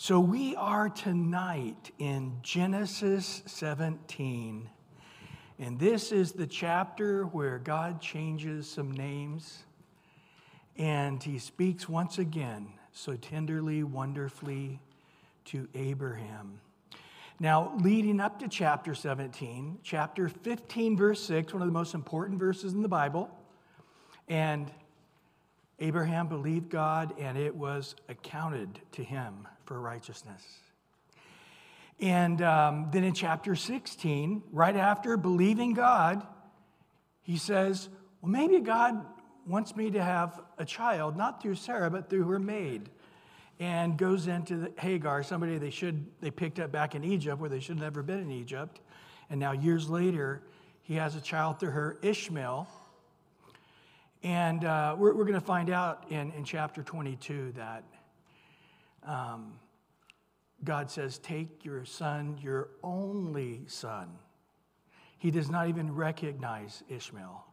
So we are tonight in Genesis 17. And this is the chapter where God changes some names and he speaks once again so tenderly, wonderfully to Abraham. Now, leading up to chapter 17, chapter 15, verse 6, one of the most important verses in the Bible, and Abraham believed God and it was accounted to him for righteousness. And um, then in chapter 16, right after believing God, he says, Well, maybe God wants me to have a child, not through Sarah, but through her maid. And goes into Hagar, somebody they should they picked up back in Egypt where they should have never been in Egypt. And now years later, he has a child through her, Ishmael. And uh, we're, we're going to find out in, in chapter 22 that um, God says, Take your son, your only son. He does not even recognize Ishmael.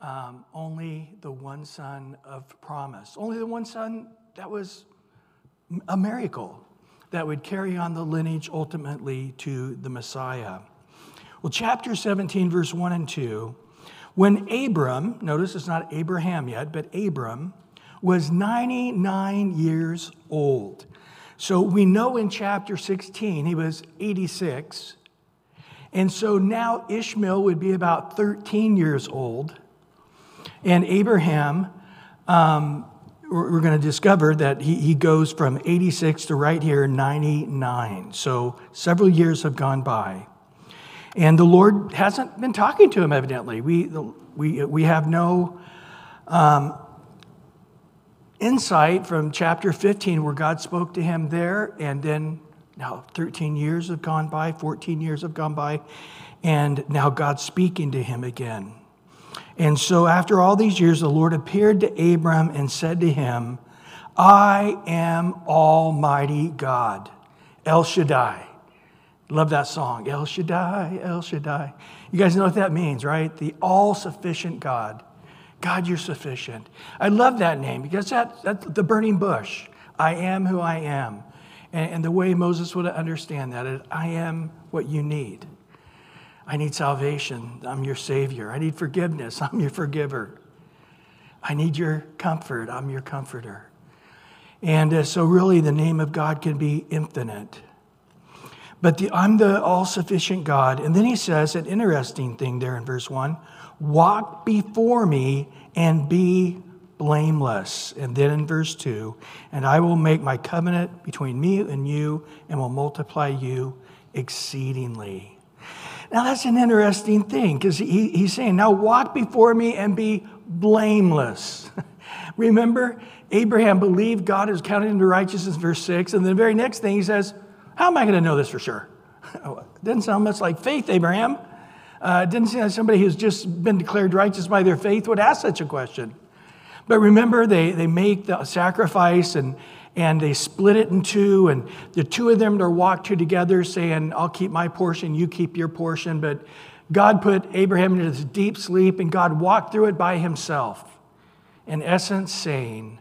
Um, only the one son of promise, only the one son that was a miracle that would carry on the lineage ultimately to the Messiah. Well, chapter 17, verse 1 and 2 when Abram, notice it's not Abraham yet, but Abram, was 99 years old. So we know in chapter 16 he was 86. And so now Ishmael would be about 13 years old. And Abraham, um, we're going to discover that he, he goes from 86 to right here, 99. So several years have gone by. And the Lord hasn't been talking to him, evidently. We, we, we have no um, insight from chapter 15 where God spoke to him there, and then now 13 years have gone by, 14 years have gone by, and now God's speaking to him again. And so, after all these years, the Lord appeared to Abram and said to him, I am Almighty God, El Shaddai. Love that song, El Shaddai, El Shaddai. You guys know what that means, right? The all sufficient God. God, you're sufficient. I love that name because that, that's the burning bush. I am who I am. And, and the way Moses would understand that is I am what you need. I need salvation. I'm your Savior. I need forgiveness. I'm your forgiver. I need your comfort. I'm your comforter. And uh, so, really, the name of God can be infinite. But the, I'm the all sufficient God. And then he says an interesting thing there in verse 1 walk before me and be blameless. And then in verse 2, and I will make my covenant between me and you and will multiply you exceedingly. Now that's an interesting thing because he, he's saying, now walk before me and be blameless. Remember, Abraham believed God is counted into righteousness, verse 6. And the very next thing he says, how am I going to know this for sure? Doesn't sound much like faith, Abraham. Uh, didn't seem like somebody who's just been declared righteous by their faith would ask such a question. But remember, they, they make the sacrifice and, and they split it in two, and the two of them are walked to together, saying, I'll keep my portion, you keep your portion. But God put Abraham into this deep sleep, and God walked through it by himself, in essence, saying,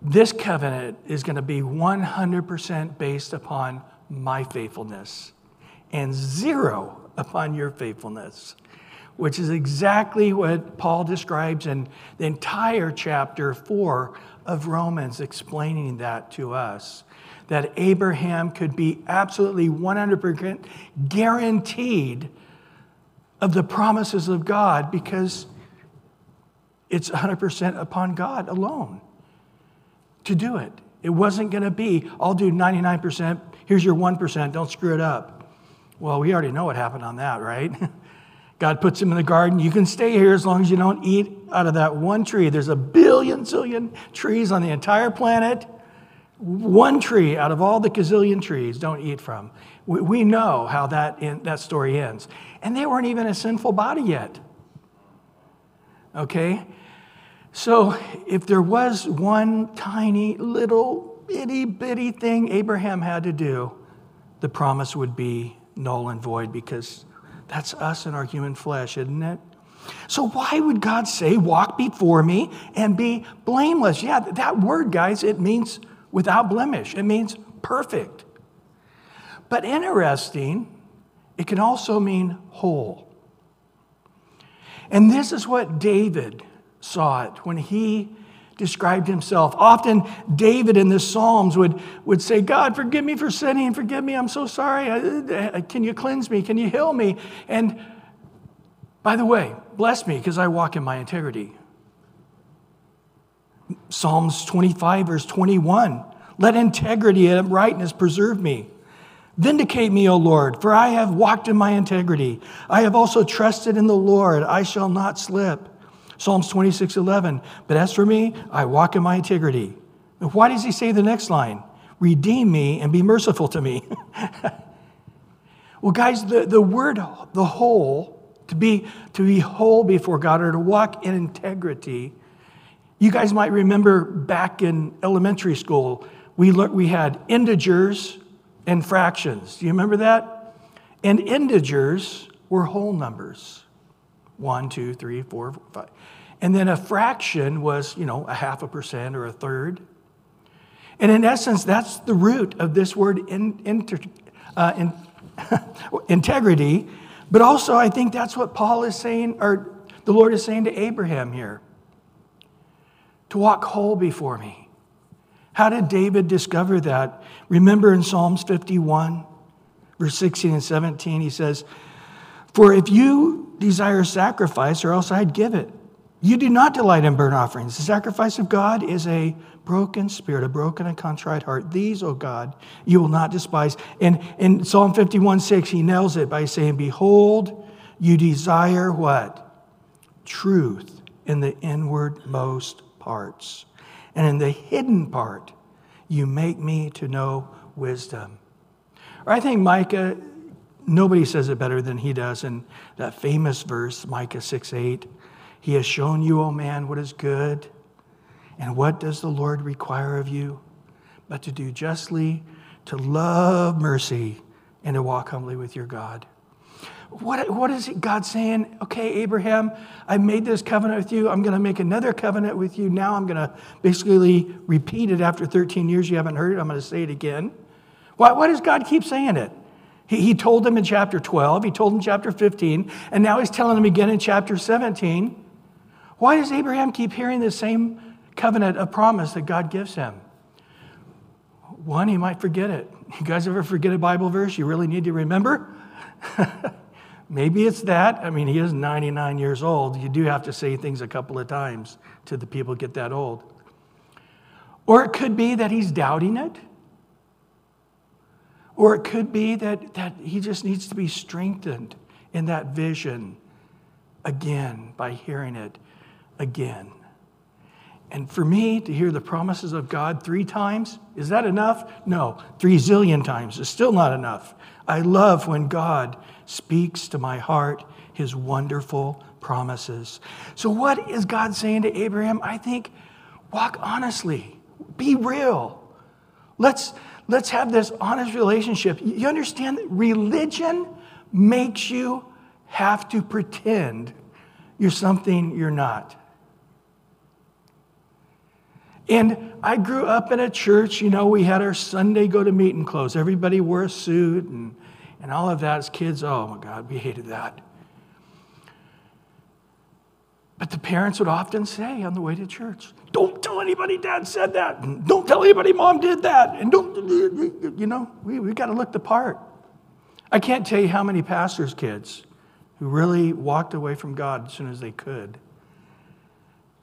this covenant is going to be 100% based upon my faithfulness and zero upon your faithfulness, which is exactly what Paul describes in the entire chapter 4 of Romans, explaining that to us. That Abraham could be absolutely 100% guaranteed of the promises of God because it's 100% upon God alone to do it. It wasn't going to be, I'll do 99%, here's your 1%, don't screw it up. Well, we already know what happened on that, right? God puts him in the garden. You can stay here as long as you don't eat out of that one tree. There's a billion zillion trees on the entire planet. One tree out of all the gazillion trees, don't eat from. We, we know how that, in, that story ends. And they weren't even a sinful body yet. Okay? So, if there was one tiny little itty bitty thing Abraham had to do, the promise would be null and void because that's us in our human flesh, isn't it? So, why would God say, Walk before me and be blameless? Yeah, that word, guys, it means without blemish, it means perfect. But interesting, it can also mean whole. And this is what David saw it when he described himself. Often, David in the Psalms would, would say, God, forgive me for sinning, forgive me, I'm so sorry. Can you cleanse me? Can you heal me? And by the way, bless me because I walk in my integrity. Psalms 25, verse 21 Let integrity and rightness preserve me. Vindicate me, O Lord, for I have walked in my integrity. I have also trusted in the Lord. I shall not slip. Psalms 26, 11. But as for me, I walk in my integrity. Why does he say the next line? Redeem me and be merciful to me. well, guys, the, the word, the whole, to be, to be whole before God or to walk in integrity, you guys might remember back in elementary school, we, learned, we had integers and fractions. Do you remember that? And integers were whole numbers one, two, three, four, five. And then a fraction was, you know, a half a percent or a third. And in essence, that's the root of this word in, inter, uh, in, integrity. But also, I think that's what Paul is saying, or the Lord is saying to Abraham here to walk whole before me. How did David discover that? Remember in Psalms 51, verse 16 and 17, he says, For if you desire sacrifice, or else I'd give it. You do not delight in burnt offerings. The sacrifice of God is a broken spirit, a broken and contrite heart. These, O God, you will not despise. And in Psalm 51 6, he nails it by saying, Behold, you desire what? Truth in the inwardmost parts and in the hidden part, you make me to know wisdom. Or I think Micah, nobody says it better than he does in that famous verse, Micah 6 8. He has shown you, O man, what is good. And what does the Lord require of you? But to do justly, to love mercy, and to walk humbly with your God. What, what is God saying? Okay, Abraham, I made this covenant with you. I'm going to make another covenant with you. Now I'm going to basically repeat it after 13 years. You haven't heard it. I'm going to say it again. Why, why does God keep saying it? He, he told them in chapter 12, he told them in chapter 15, and now he's telling them again in chapter 17. Why does Abraham keep hearing the same covenant of promise that God gives him? One, he might forget it. You guys ever forget a Bible verse you really need to remember? Maybe it's that. I mean, he is 99 years old. You do have to say things a couple of times to the people get that old. Or it could be that he's doubting it. Or it could be that, that he just needs to be strengthened in that vision again by hearing it again. And for me to hear the promises of God three times, is that enough? No, three zillion times is still not enough. I love when God speaks to my heart his wonderful promises. So, what is God saying to Abraham? I think walk honestly, be real. Let's, let's have this honest relationship. You understand that religion makes you have to pretend you're something you're not. And I grew up in a church, you know, we had our Sunday go to meeting clothes. Everybody wore a suit and, and all of that as kids. Oh my God, we hated that. But the parents would often say on the way to church, Don't tell anybody dad said that. Don't tell anybody mom did that. And don't, you know, we, we got to look the part. I can't tell you how many pastors' kids who really walked away from God as soon as they could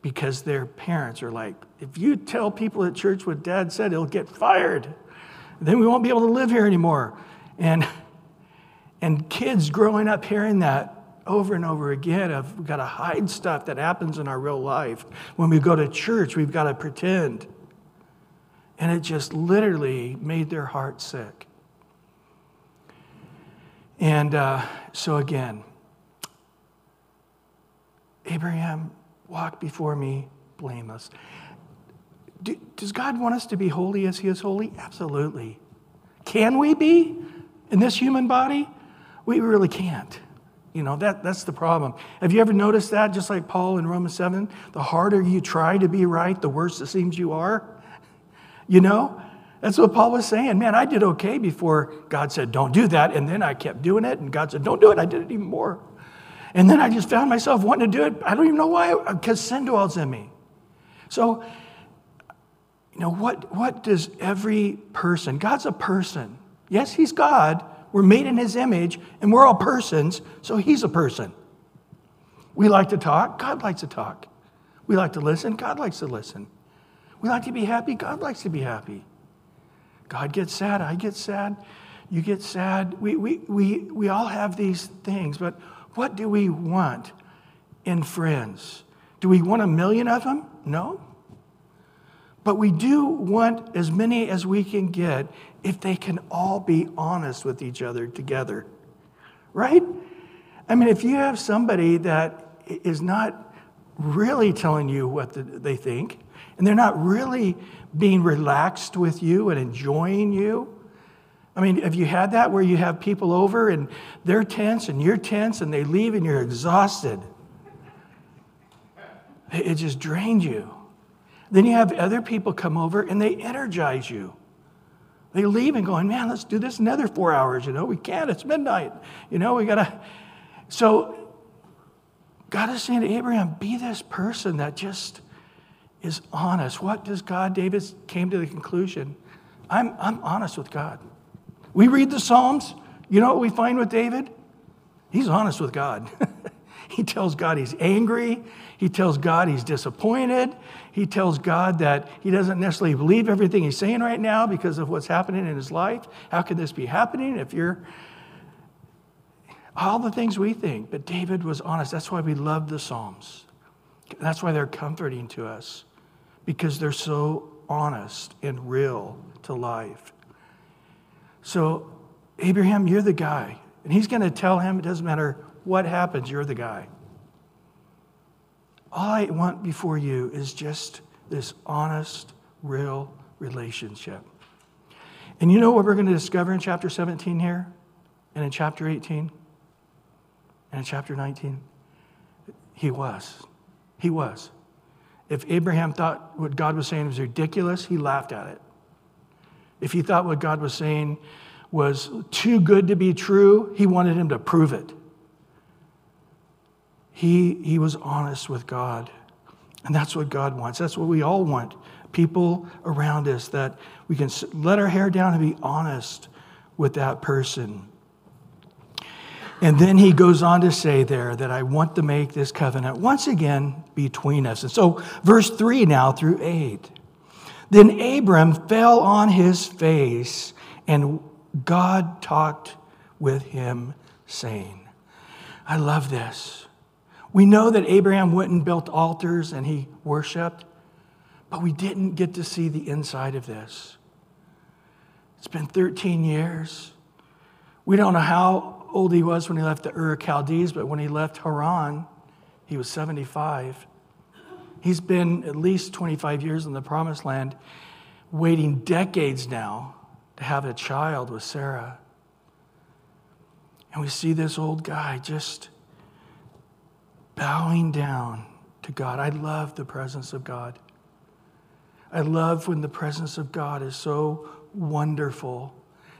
because their parents are like, if you tell people at church what dad said, he'll get fired. Then we won't be able to live here anymore. And, and kids growing up hearing that over and over again of we've got to hide stuff that happens in our real life. When we go to church, we've got to pretend. And it just literally made their heart sick. And uh, so again, Abraham walk before me blameless. Do, does God want us to be holy as He is holy? Absolutely. Can we be in this human body? We really can't. You know, that, that's the problem. Have you ever noticed that? Just like Paul in Romans 7, the harder you try to be right, the worse it seems you are. You know? That's what Paul was saying. Man, I did okay before God said, don't do that. And then I kept doing it. And God said, don't do it. I did it even more. And then I just found myself wanting to do it. I don't even know why, because sin dwells in me. So, you know, what, what does every person, God's a person. Yes, He's God. We're made in His image, and we're all persons, so He's a person. We like to talk, God likes to talk. We like to listen, God likes to listen. We like to be happy, God likes to be happy. God gets sad, I get sad, you get sad. We, we, we, we all have these things, but what do we want in friends? Do we want a million of them? No. But we do want as many as we can get if they can all be honest with each other together. Right? I mean, if you have somebody that is not really telling you what they think, and they're not really being relaxed with you and enjoying you. I mean, have you had that where you have people over and they're tense and you're tense and they leave and you're exhausted? It just drains you. Then you have other people come over and they energize you. They leave and going, man, let's do this another four hours. You know, we can't. It's midnight. You know, we got to. So God is saying to Abraham, be this person that just is honest. What does God, David came to the conclusion I'm, I'm honest with God. We read the Psalms. You know what we find with David? He's honest with God. he tells God he's angry. He tells God he's disappointed. He tells God that he doesn't necessarily believe everything he's saying right now because of what's happening in his life. How can this be happening if you're all the things we think? But David was honest. That's why we love the Psalms. That's why they're comforting to us because they're so honest and real to life. So, Abraham, you're the guy. And he's going to tell him it doesn't matter what happens, you're the guy. All I want before you is just this honest, real relationship. And you know what we're going to discover in chapter 17 here? And in chapter 18? And in chapter 19? He was. He was. If Abraham thought what God was saying was ridiculous, he laughed at it. If he thought what God was saying was too good to be true, he wanted him to prove it. He, he was honest with God. And that's what God wants. That's what we all want. People around us that we can let our hair down and be honest with that person. And then he goes on to say there that I want to make this covenant once again between us. And so, verse 3 now through 8. Then Abram fell on his face, and God talked with him, saying, I love this. We know that Abraham went and built altars and he worshiped, but we didn't get to see the inside of this. It's been 13 years. We don't know how old he was when he left the Ur Chaldees, but when he left Haran, he was 75. He's been at least 25 years in the promised land, waiting decades now to have a child with Sarah. And we see this old guy just bowing down to God. I love the presence of God. I love when the presence of God is so wonderful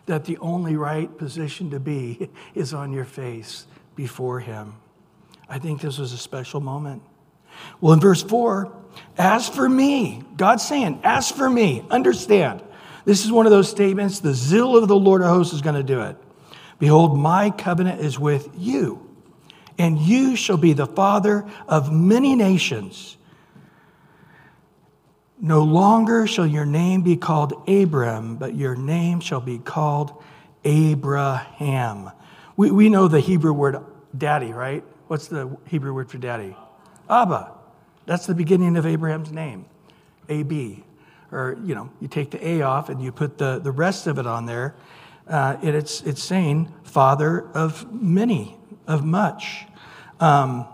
that the only right position to be is on your face before Him. I think this was a special moment. Well, in verse 4, as for me, God's saying, as for me, understand. This is one of those statements, the zeal of the Lord of hosts is going to do it. Behold, my covenant is with you, and you shall be the father of many nations. No longer shall your name be called Abram, but your name shall be called Abraham. We, we know the Hebrew word daddy, right? What's the Hebrew word for daddy? Abba. That's the beginning of Abraham's name, A-B. Or, you know, you take the A off and you put the, the rest of it on there. Uh, and it's, it's saying father of many, of much. Um,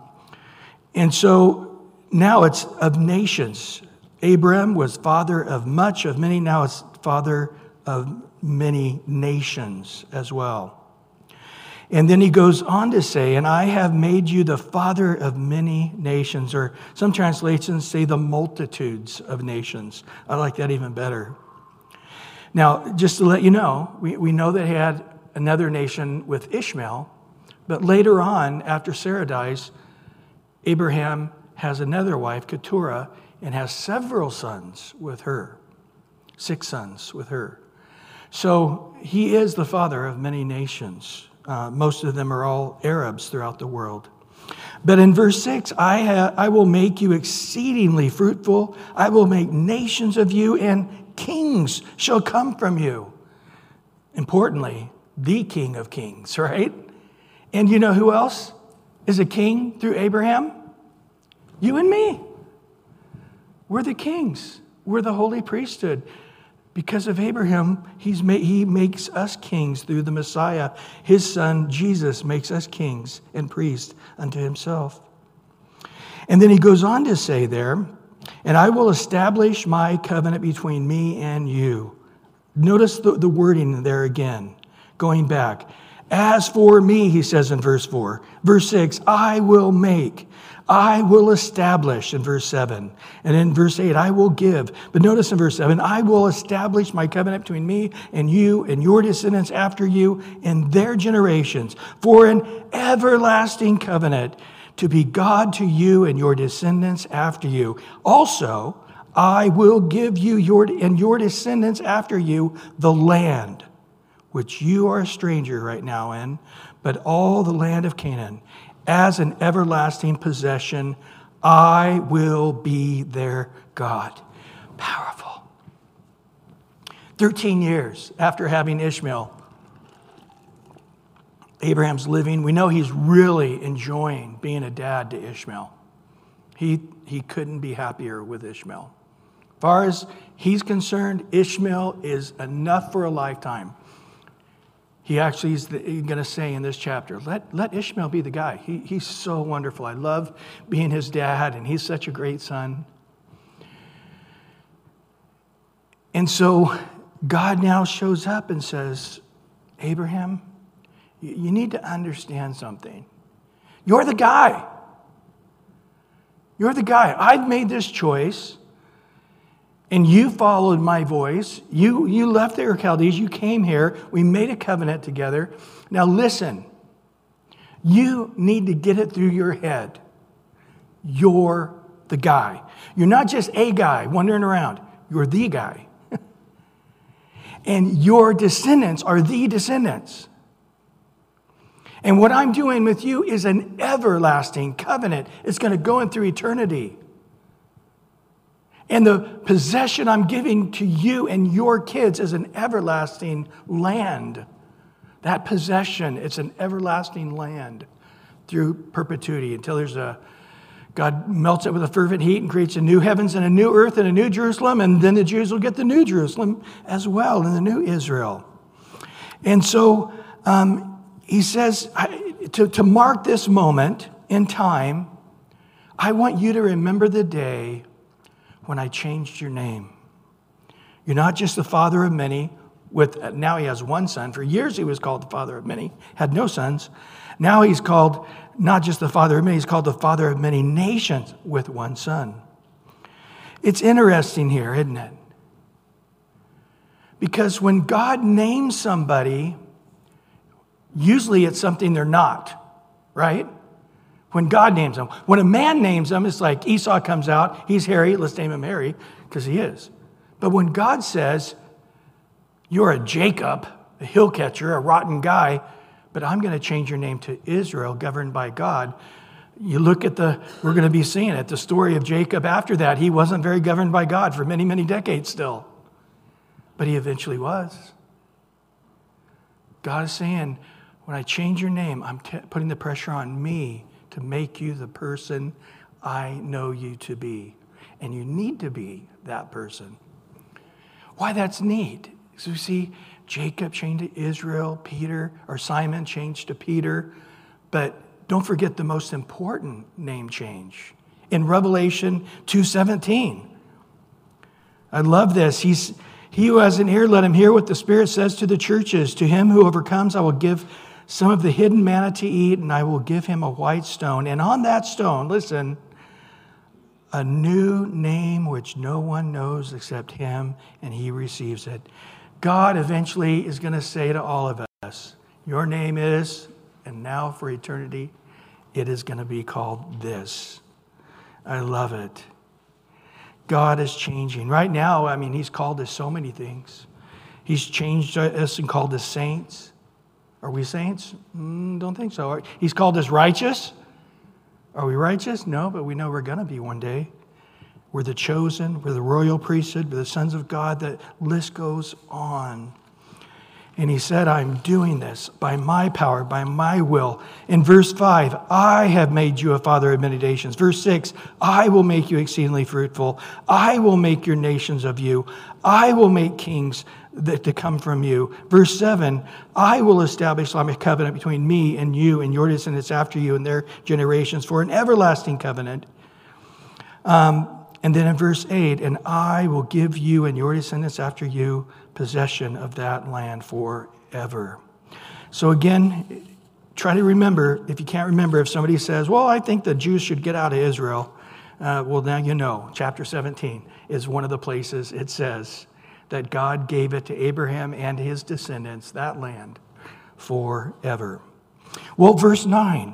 and so now it's of nations. Abram was father of much, of many. Now it's father of many nations as well. And then he goes on to say, And I have made you the father of many nations, or some translations say the multitudes of nations. I like that even better. Now, just to let you know, we, we know that he had another nation with Ishmael, but later on, after Sarah dies, Abraham has another wife, Keturah, and has several sons with her, six sons with her. So he is the father of many nations. Uh, most of them are all Arabs throughout the world. But in verse 6, I, ha- I will make you exceedingly fruitful. I will make nations of you, and kings shall come from you. Importantly, the king of kings, right? And you know who else is a king through Abraham? You and me. We're the kings, we're the holy priesthood. Because of Abraham, he's he makes us kings through the Messiah. His son, Jesus, makes us kings and priests unto himself. And then he goes on to say there, and I will establish my covenant between me and you. Notice the, the wording there again, going back. As for me, he says in verse 4. Verse 6, I will make I will establish in verse 7. And in verse 8, I will give. But notice in verse 7, I will establish my covenant between me and you and your descendants after you and their generations for an everlasting covenant to be God to you and your descendants after you. Also, I will give you your, and your descendants after you the land which you are a stranger right now in, but all the land of Canaan as an everlasting possession. I will be their God. Powerful. 13 years after having Ishmael, Abraham's living. We know he's really enjoying being a dad to Ishmael. He, he couldn't be happier with Ishmael. As far as he's concerned, Ishmael is enough for a lifetime. He actually is going to say in this chapter, let, let Ishmael be the guy. He, he's so wonderful. I love being his dad, and he's such a great son. And so God now shows up and says, Abraham, you need to understand something. You're the guy. You're the guy. I've made this choice and you followed my voice. You, you left the Ur Chaldees. You came here. We made a covenant together. Now, listen, you need to get it through your head. You're the guy. You're not just a guy wandering around, you're the guy. and your descendants are the descendants. And what I'm doing with you is an everlasting covenant. It's going to go in through eternity. And the possession I'm giving to you and your kids is an everlasting land. That possession, it's an everlasting land through perpetuity until there's a God melts it with a fervent heat and creates a new heavens and a new earth and a new Jerusalem, and then the Jews will get the new Jerusalem as well and the new Israel. And so um, he says to, to mark this moment in time, I want you to remember the day when I changed your name. You're not just the father of many, with now he has one son. For years he was called the father of many, had no sons. Now he's called not just the father of many, he's called the father of many nations with one son. It's interesting here, isn't it? Because when God names somebody, usually it's something they're not, right? When God names them. When a man names them, it's like Esau comes out, he's Harry, let's name him Harry, because he is. But when God says, You're a Jacob, a hill catcher, a rotten guy, but I'm going to change your name to Israel, governed by God. You look at the, we're going to be seeing it, the story of Jacob after that. He wasn't very governed by God for many, many decades still, but he eventually was. God is saying, when I change your name, I'm t- putting the pressure on me to make you the person I know you to be. And you need to be that person. Why that's neat. So you see, Jacob changed to Israel, Peter, or Simon changed to Peter. But don't forget the most important name change. In Revelation 2:17. I love this. He's he who has an ear, let him hear what the Spirit says to the churches. To him who overcomes, I will give some of the hidden manna to eat, and I will give him a white stone. And on that stone, listen, a new name which no one knows except him, and he receives it. God eventually is going to say to all of us, Your name is, and now for eternity, it is going to be called this. I love it. God is changing. Right now, I mean, He's called us so many things. He's changed us and called us saints. Are we saints? Mm, don't think so. He's called us righteous. Are we righteous? No, but we know we're going to be one day. We're the chosen, we're the royal priesthood, we're the sons of God. The list goes on. And he said, I'm doing this by my power, by my will. In verse 5, I have made you a father of many nations. Verse 6, I will make you exceedingly fruitful. I will make your nations of you. I will make kings that to come from you. Verse 7 I will establish a covenant between me and you and your descendants after you and their generations for an everlasting covenant. Um, and then in verse 8, and I will give you and your descendants after you possession of that land forever. So again, try to remember, if you can't remember, if somebody says, well, I think the Jews should get out of Israel, uh, well, now you know. Chapter 17 is one of the places it says that God gave it to Abraham and his descendants, that land, forever. Well, verse 9,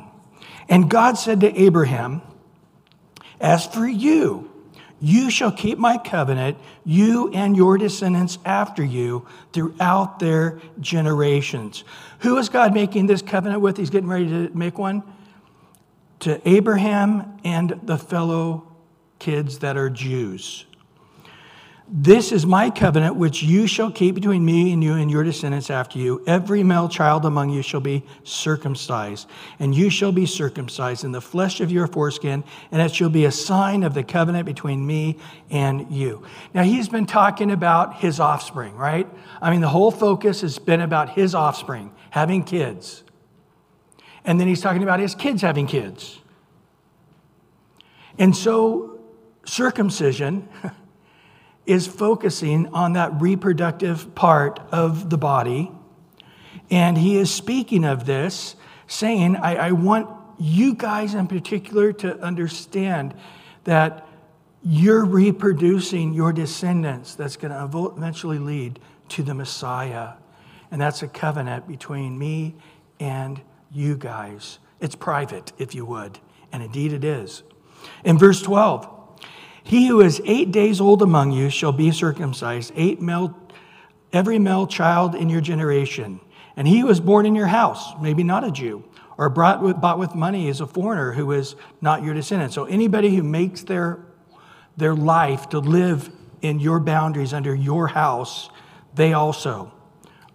and God said to Abraham, As for you, you shall keep my covenant, you and your descendants after you, throughout their generations. Who is God making this covenant with? He's getting ready to make one to Abraham and the fellow kids that are Jews. This is my covenant which you shall keep between me and you and your descendants after you. Every male child among you shall be circumcised, and you shall be circumcised in the flesh of your foreskin, and it shall be a sign of the covenant between me and you. Now, he's been talking about his offspring, right? I mean, the whole focus has been about his offspring, having kids. And then he's talking about his kids having kids. And so, circumcision. is focusing on that reproductive part of the body. And he is speaking of this, saying, I, I want you guys in particular to understand that you're reproducing your descendants that's going to eventually lead to the Messiah. And that's a covenant between me and you guys. It's private, if you would. And indeed it is. In verse 12, he who is eight days old among you shall be circumcised, eight male, every male child in your generation. And he who is born in your house, maybe not a Jew, or brought with, bought with money is a foreigner who is not your descendant. So anybody who makes their, their life to live in your boundaries under your house, they also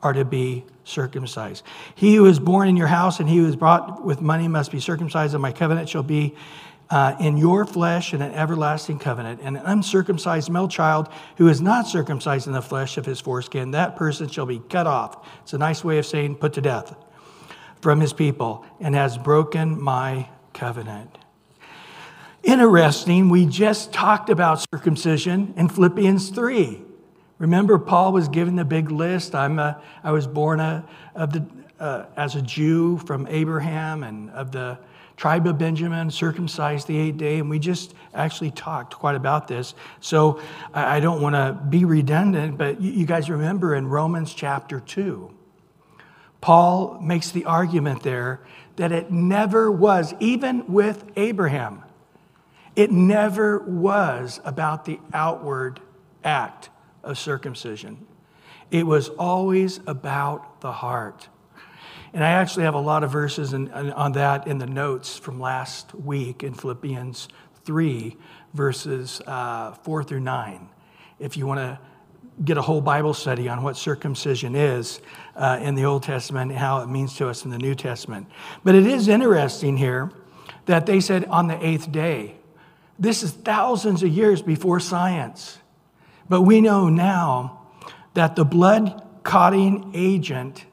are to be circumcised. He who is born in your house and he who is brought with money must be circumcised, and my covenant shall be uh, in your flesh in an everlasting covenant. And an uncircumcised male child who is not circumcised in the flesh of his foreskin, that person shall be cut off. It's a nice way of saying put to death from his people and has broken my covenant. Interesting, we just talked about circumcision in Philippians 3. Remember, Paul was given the big list. I'm a, I was born a, of the, uh, as a Jew from Abraham and of the tribe of Benjamin, circumcised the eighth day, and we just actually talked quite about this. So I don't want to be redundant, but you guys remember in Romans chapter 2, Paul makes the argument there that it never was, even with Abraham, it never was about the outward act of circumcision. It was always about the heart. And I actually have a lot of verses in, on that in the notes from last week in Philippians 3, verses uh, 4 through 9. If you want to get a whole Bible study on what circumcision is uh, in the Old Testament and how it means to us in the New Testament. But it is interesting here that they said on the eighth day. This is thousands of years before science. But we know now that the blood clotting agent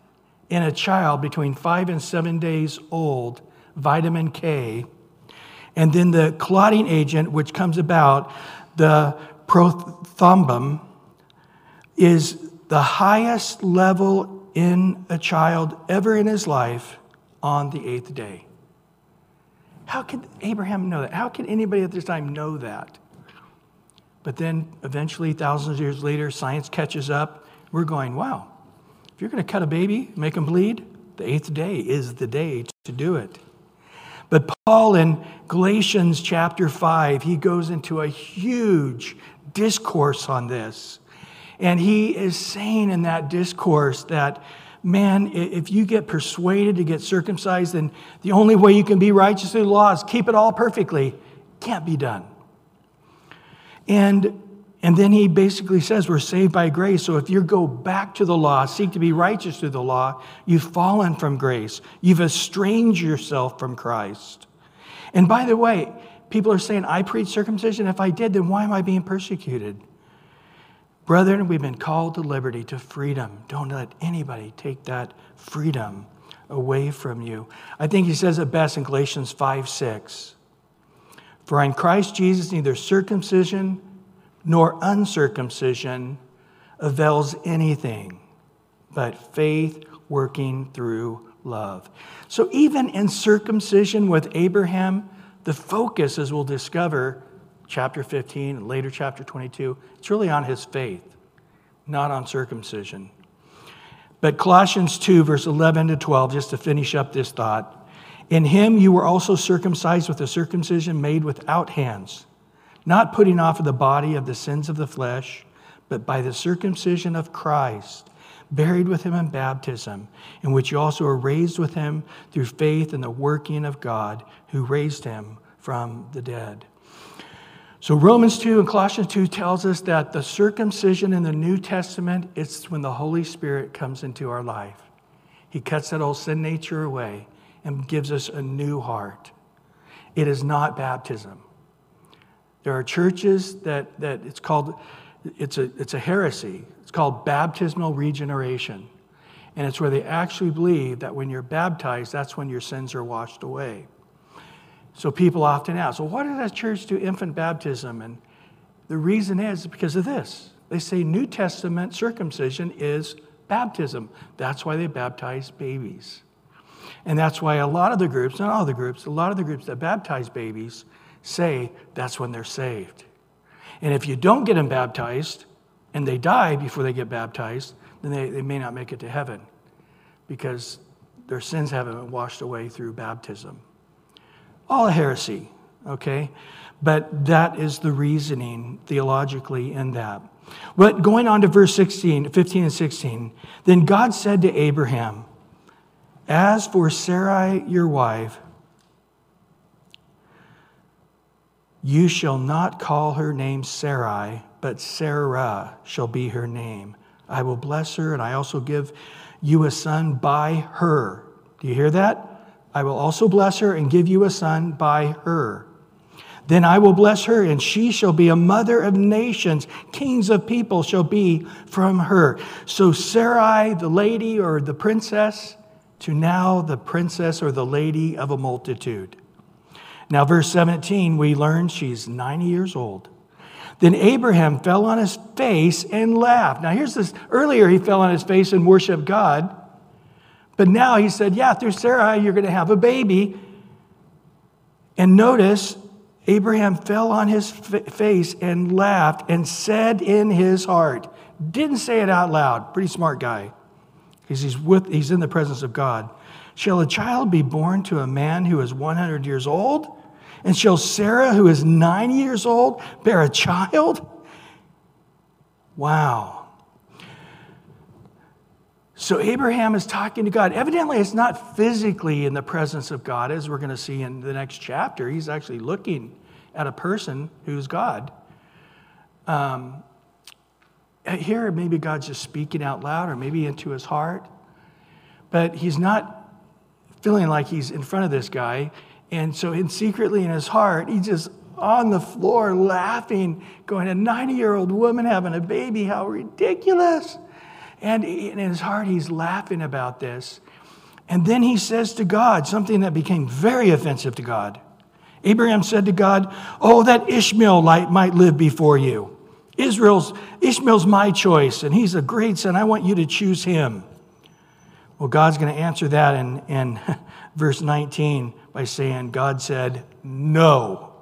in a child between five and seven days old, vitamin K, and then the clotting agent, which comes about, the prothrombin, is the highest level in a child ever in his life on the eighth day. How could Abraham know that? How could anybody at this time know that? But then eventually, thousands of years later, science catches up We're going, wow, if you're going to cut a baby, make him bleed, the eighth day is the day to do it. But Paul in Galatians chapter 5, he goes into a huge discourse on this. And he is saying in that discourse that, man, if you get persuaded to get circumcised, then the only way you can be righteous through the law is keep it all perfectly. Can't be done. And and then he basically says we're saved by grace. So if you go back to the law, seek to be righteous through the law, you've fallen from grace. You've estranged yourself from Christ. And by the way, people are saying, I preach circumcision. If I did, then why am I being persecuted? Brethren, we've been called to liberty, to freedom. Don't let anybody take that freedom away from you. I think he says it best in Galatians 5 6. For in Christ Jesus, neither circumcision nor uncircumcision avails anything but faith working through love. So, even in circumcision with Abraham, the focus, as we'll discover, chapter 15 and later chapter 22, it's really on his faith, not on circumcision. But Colossians 2, verse 11 to 12, just to finish up this thought in him you were also circumcised with a circumcision made without hands not putting off of the body of the sins of the flesh, but by the circumcision of Christ, buried with him in baptism, in which you also were raised with him through faith in the working of God who raised him from the dead. So Romans 2 and Colossians 2 tells us that the circumcision in the New Testament, it's when the Holy Spirit comes into our life. He cuts that old sin nature away and gives us a new heart. It is not baptism. There are churches that, that it's called, it's a, it's a heresy. It's called baptismal regeneration. And it's where they actually believe that when you're baptized, that's when your sins are washed away. So people often ask, well, why does that church do infant baptism? And the reason is because of this. They say New Testament circumcision is baptism. That's why they baptize babies. And that's why a lot of the groups, not all the groups, a lot of the groups that baptize babies say that's when they're saved. And if you don't get them baptized and they die before they get baptized, then they, they may not make it to heaven because their sins haven't been washed away through baptism. All a heresy, okay? But that is the reasoning theologically in that. But going on to verse 16, 15 and 16, then God said to Abraham, As for Sarai, your wife, You shall not call her name Sarai, but Sarah shall be her name. I will bless her, and I also give you a son by her. Do you hear that? I will also bless her and give you a son by her. Then I will bless her, and she shall be a mother of nations. Kings of people shall be from her. So, Sarai, the lady or the princess, to now the princess or the lady of a multitude. Now, verse 17, we learn she's 90 years old. Then Abraham fell on his face and laughed. Now, here's this earlier, he fell on his face and worshiped God. But now he said, Yeah, through Sarah, you're going to have a baby. And notice, Abraham fell on his face and laughed and said in his heart, didn't say it out loud, pretty smart guy, because he's, with, he's in the presence of God. Shall a child be born to a man who is 100 years old? And shall Sarah, who is 90 years old, bear a child? Wow. So Abraham is talking to God. Evidently, it's not physically in the presence of God, as we're going to see in the next chapter. He's actually looking at a person who's God. Um, here, maybe God's just speaking out loud or maybe into his heart. But he's not feeling like he's in front of this guy. And so, in secretly in his heart, he's just on the floor laughing, going, A 90 year old woman having a baby, how ridiculous. And in his heart, he's laughing about this. And then he says to God something that became very offensive to God. Abraham said to God, Oh, that Ishmael might live before you. Israel's, Ishmael's my choice, and he's a great son. I want you to choose him. Well, God's going to answer that in, in verse 19 by saying, God said, No.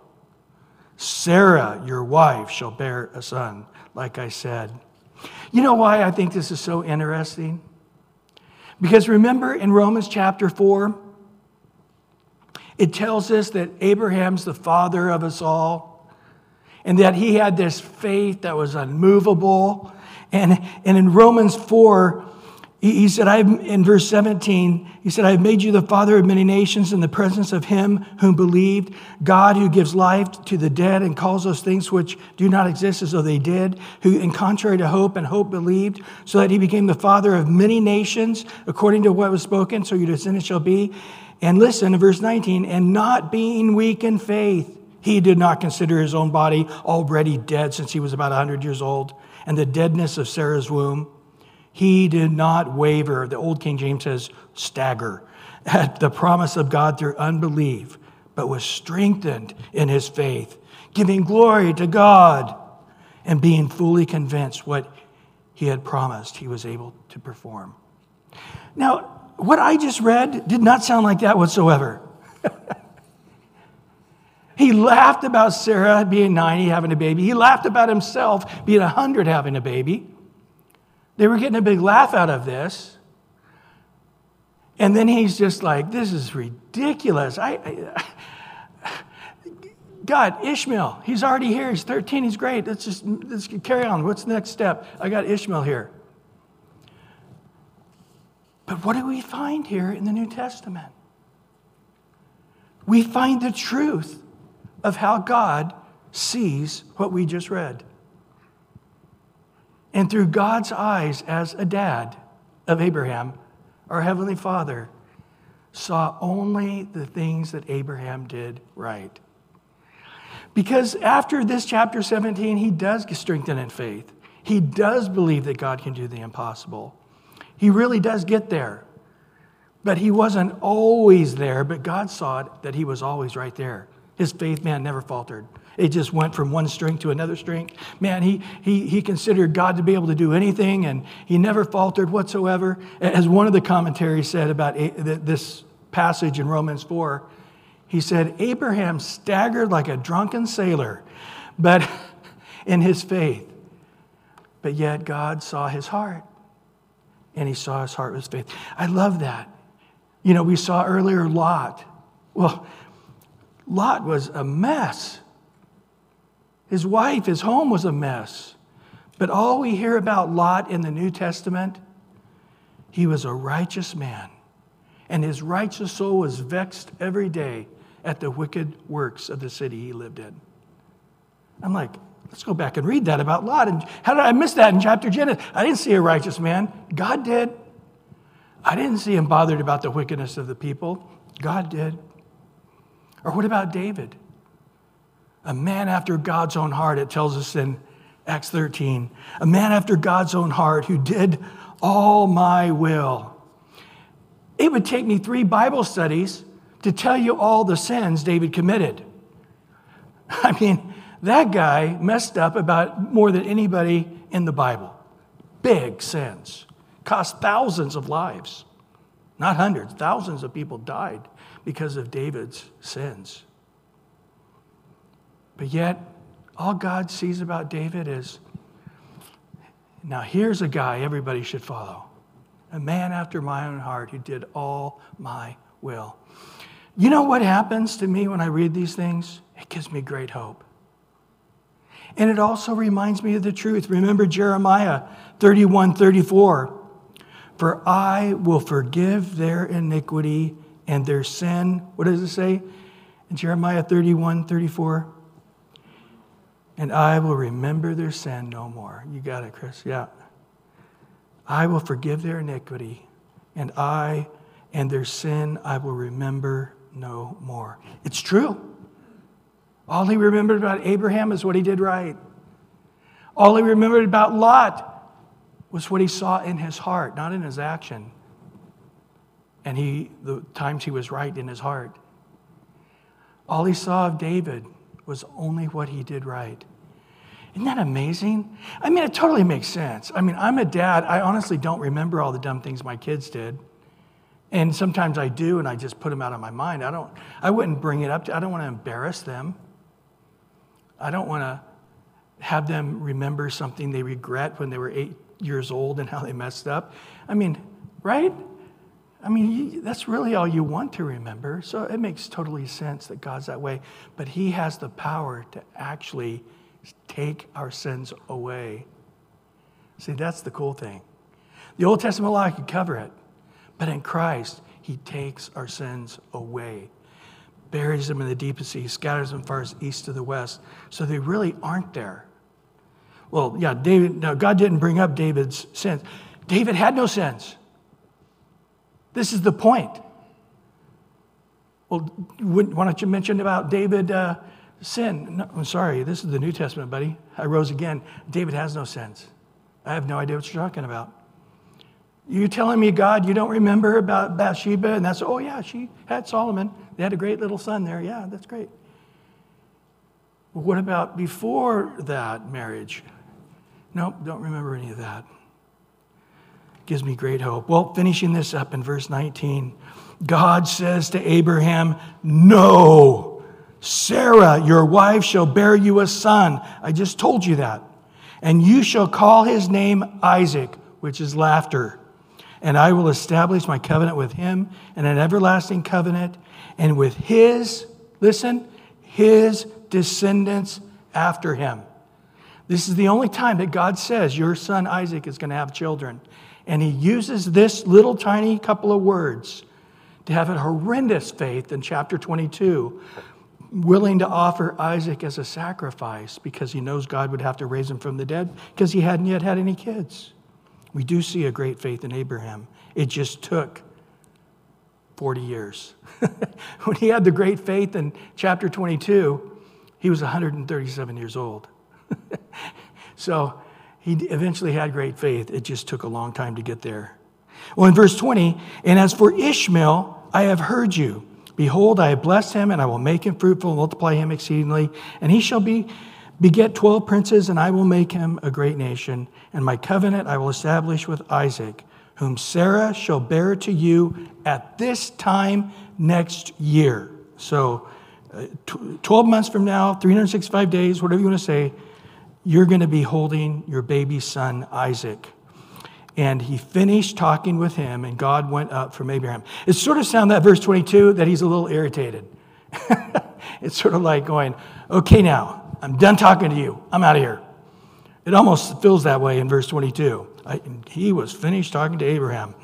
Sarah, your wife, shall bear a son, like I said. You know why I think this is so interesting? Because remember in Romans chapter 4, it tells us that Abraham's the father of us all, and that he had this faith that was unmovable. And, and in Romans 4, he, said, I in verse 17, he said, I have made you the father of many nations in the presence of him whom believed, God who gives life to the dead and calls those things which do not exist as though they did, who in contrary to hope and hope believed, so that he became the father of many nations, according to what was spoken, so your descendants shall be. And listen to verse 19, and not being weak in faith, he did not consider his own body already dead since he was about 100 years old, and the deadness of Sarah's womb. He did not waver. The old King James says, stagger at the promise of God through unbelief, but was strengthened in his faith, giving glory to God and being fully convinced what he had promised he was able to perform. Now, what I just read did not sound like that whatsoever. he laughed about Sarah being 90 having a baby. He laughed about himself being 100 having a baby. They were getting a big laugh out of this. And then he's just like, this is ridiculous. I, I, God, Ishmael, he's already here. He's 13. He's great. Let's just let's carry on. What's the next step? I got Ishmael here. But what do we find here in the New Testament? We find the truth of how God sees what we just read. And through God's eyes, as a dad of Abraham, our Heavenly Father saw only the things that Abraham did right. Because after this chapter 17, he does get strengthened in faith. He does believe that God can do the impossible. He really does get there. But he wasn't always there, but God saw it that he was always right there. His faith, man, never faltered. It just went from one string to another string. Man, he, he, he considered God to be able to do anything, and he never faltered whatsoever. As one of the commentaries said about this passage in Romans 4, he said, Abraham staggered like a drunken sailor, but in his faith. But yet God saw his heart, and he saw his heart was faith. I love that. You know, we saw earlier Lot. Well, Lot was a mess. His wife, his home was a mess. But all we hear about Lot in the New Testament, he was a righteous man. And his righteous soul was vexed every day at the wicked works of the city he lived in. I'm like, let's go back and read that about Lot. And how did I miss that in chapter Genesis? I didn't see a righteous man. God did. I didn't see him bothered about the wickedness of the people. God did. Or what about David? A man after God's own heart, it tells us in Acts 13. A man after God's own heart who did all my will. It would take me three Bible studies to tell you all the sins David committed. I mean, that guy messed up about more than anybody in the Bible. Big sins. Cost thousands of lives. Not hundreds, thousands of people died because of David's sins. But yet, all God sees about David is now here's a guy everybody should follow a man after my own heart who did all my will. You know what happens to me when I read these things? It gives me great hope. And it also reminds me of the truth. Remember Jeremiah 31 34. For I will forgive their iniquity and their sin. What does it say in Jeremiah 31 34? And I will remember their sin no more. You got it, Chris. Yeah. I will forgive their iniquity, and I and their sin I will remember no more. It's true. All he remembered about Abraham is what he did right. All he remembered about Lot was what he saw in his heart, not in his action. And he, the times he was right in his heart. All he saw of David was only what he did right. Isn't that amazing? I mean, it totally makes sense. I mean, I'm a dad. I honestly don't remember all the dumb things my kids did. And sometimes I do, and I just put them out of my mind. I don't, I wouldn't bring it up. To, I don't want to embarrass them. I don't want to have them remember something they regret when they were eight years old and how they messed up. I mean, right? I mean, that's really all you want to remember. So it makes totally sense that God's that way. But He has the power to actually take our sins away. See, that's the cool thing. The Old Testament law could cover it, but in Christ, He takes our sins away, buries them in the deepest sea, scatters them far as east to the west, so they really aren't there. Well, yeah, David, no, God didn't bring up David's sins. David had no sins. This is the point. Well, why don't you mention about David uh, sin? No, I'm sorry, this is the New Testament, buddy. I rose again. David has no sins. I have no idea what you're talking about. You're telling me, God, you don't remember about Bathsheba? And that's, oh, yeah, she had Solomon. They had a great little son there. Yeah, that's great. What about before that marriage? Nope, don't remember any of that. Gives me great hope. Well, finishing this up in verse 19, God says to Abraham, No, Sarah, your wife, shall bear you a son. I just told you that. And you shall call his name Isaac, which is laughter. And I will establish my covenant with him and an everlasting covenant, and with his, listen, his descendants after him. This is the only time that God says your son Isaac is going to have children. And he uses this little tiny couple of words to have a horrendous faith in chapter 22, willing to offer Isaac as a sacrifice because he knows God would have to raise him from the dead because he hadn't yet had any kids. We do see a great faith in Abraham. It just took 40 years. when he had the great faith in chapter 22, he was 137 years old. so he eventually had great faith. It just took a long time to get there. Well, in verse 20, and as for Ishmael, I have heard you. Behold, I have blessed him, and I will make him fruitful and multiply him exceedingly. And he shall be beget twelve princes, and I will make him a great nation. And my covenant I will establish with Isaac, whom Sarah shall bear to you at this time next year. So, uh, 12 months from now, 365 days, whatever you want to say, you're going to be holding your baby son, Isaac. And he finished talking with him, and God went up from Abraham. It sort of sounds that verse 22 that he's a little irritated. it's sort of like going, okay, now, I'm done talking to you. I'm out of here. It almost feels that way in verse 22. I, he was finished talking to Abraham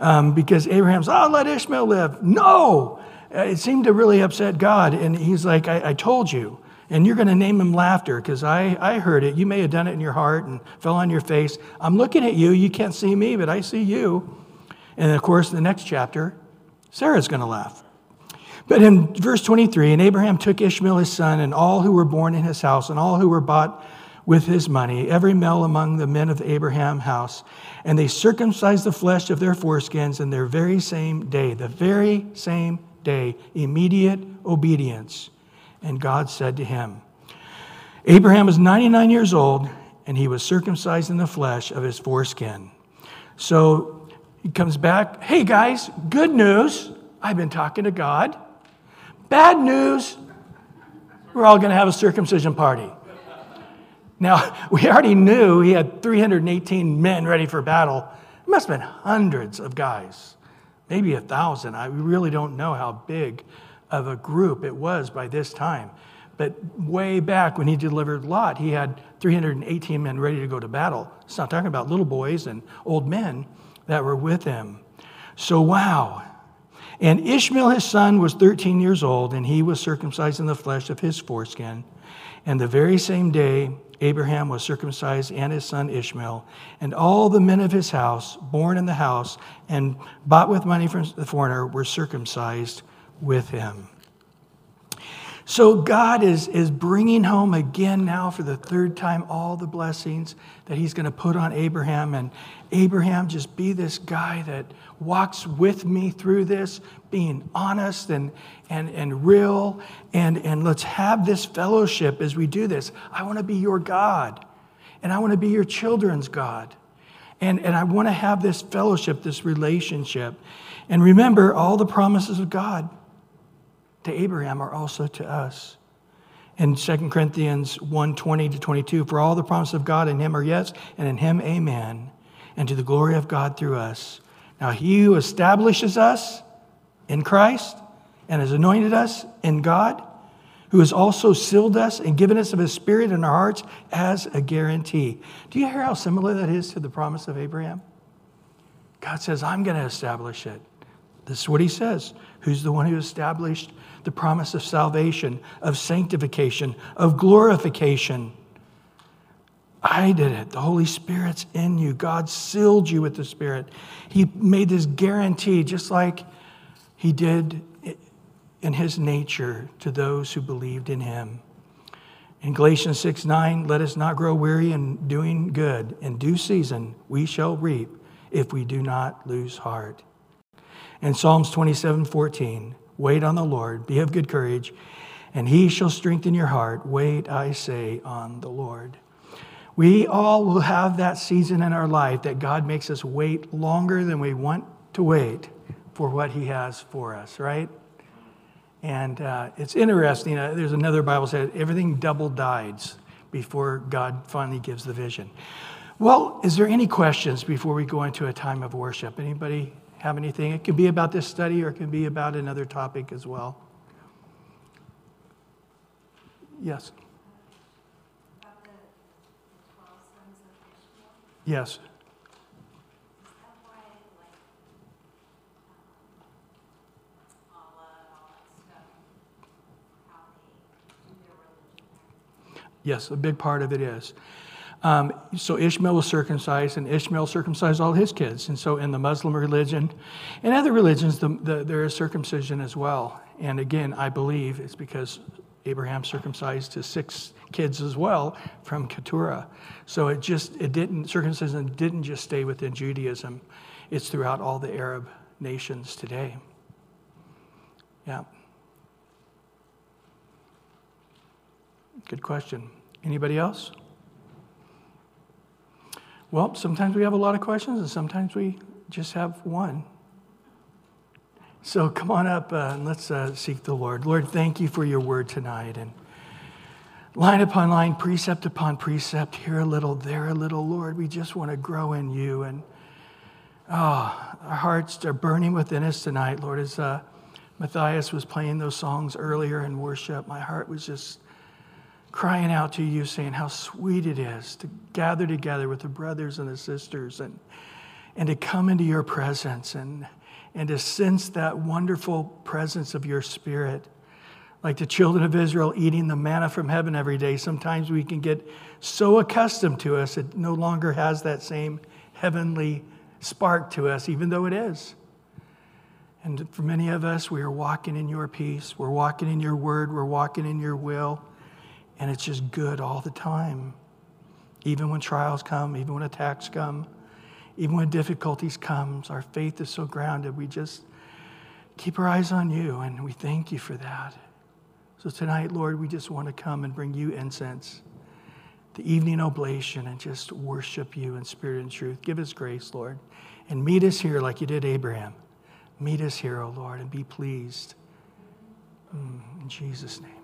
um, because Abraham's, oh, let Ishmael live. No! It seemed to really upset God. And he's like, I, I told you and you're going to name him laughter because I, I heard it. You may have done it in your heart and fell on your face. I'm looking at you. You can't see me, but I see you. And of course, the next chapter, Sarah's going to laugh. But in verse 23, and Abraham took Ishmael his son, and all who were born in his house, and all who were bought with his money, every male among the men of Abraham's house, and they circumcised the flesh of their foreskins in their very same day, the very same day, immediate obedience. And God said to him, Abraham was 99 years old, and he was circumcised in the flesh of his foreskin. So he comes back, hey guys, good news. I've been talking to God. Bad news, we're all going to have a circumcision party. Now, we already knew he had 318 men ready for battle. It must have been hundreds of guys, maybe a thousand. I really don't know how big of a group it was by this time. But way back when he delivered Lot, he had 318 men ready to go to battle. It's not talking about little boys and old men that were with him. So, wow. And Ishmael, his son, was 13 years old, and he was circumcised in the flesh of his foreskin. And the very same day, Abraham was circumcised and his son Ishmael, and all the men of his house, born in the house and bought with money from the foreigner, were circumcised with him. So God is, is bringing home again now for the third time all the blessings that he's going to put on Abraham. And Abraham, just be this guy that walks with me through this, being honest and, and, and real. And, and let's have this fellowship as we do this. I want to be your God, and I want to be your children's God. And, and I want to have this fellowship, this relationship. And remember all the promises of God to Abraham are also to us. In 2 Corinthians 1 20 to 22, for all the promises of God in him are yes, and in him amen, and to the glory of God through us. Now, he who establishes us in Christ and has anointed us in God, who has also sealed us and given us of his spirit in our hearts as a guarantee. Do you hear how similar that is to the promise of Abraham? God says, I'm going to establish it. This is what he says. Who's the one who established the promise of salvation, of sanctification, of glorification? I did it. The Holy Spirit's in you. God sealed you with the Spirit. He made this guarantee, just like He did in His nature to those who believed in Him. In Galatians 6 9, let us not grow weary in doing good. In due season, we shall reap if we do not lose heart. In Psalms 27 14, wait on the Lord, be of good courage, and He shall strengthen your heart. Wait, I say, on the Lord. We all will have that season in our life that God makes us wait longer than we want to wait for what He has for us, right? And uh, it's interesting. Uh, there's another Bible said everything double dies before God finally gives the vision. Well, is there any questions before we go into a time of worship? Anybody have anything? It can be about this study or it can be about another topic as well. Yes. Yes. Yes, a big part of it is. Um, so Ishmael was circumcised, and Ishmael circumcised all his kids. And so in the Muslim religion and other religions, the, the, there is circumcision as well. And again, I believe it's because Abraham circumcised his six kids as well from Keturah. So it just, it didn't, circumcision didn't just stay within Judaism, it's throughout all the Arab nations today. Yeah. Good question. Anybody else? Well, sometimes we have a lot of questions, and sometimes we just have one. So come on up uh, and let's uh, seek the Lord. Lord, thank you for your word tonight. And line upon line, precept upon precept, here a little, there a little. Lord, we just want to grow in you. And oh, our hearts are burning within us tonight, Lord. As uh, Matthias was playing those songs earlier in worship, my heart was just crying out to you, saying how sweet it is to gather together with the brothers and the sisters and, and to come into your presence and, and to sense that wonderful presence of your spirit. Like the children of Israel eating the manna from heaven every day, sometimes we can get so accustomed to us, it no longer has that same heavenly spark to us, even though it is. And for many of us, we are walking in your peace. We're walking in your word. We're walking in your will. And it's just good all the time. Even when trials come, even when attacks come, even when difficulties comes, our faith is so grounded. We just keep our eyes on you, and we thank you for that. So tonight, Lord, we just want to come and bring you incense, the evening oblation, and just worship you in spirit and truth. Give us grace, Lord, and meet us here like you did Abraham. Meet us here, O oh Lord, and be pleased. Mm, in Jesus' name.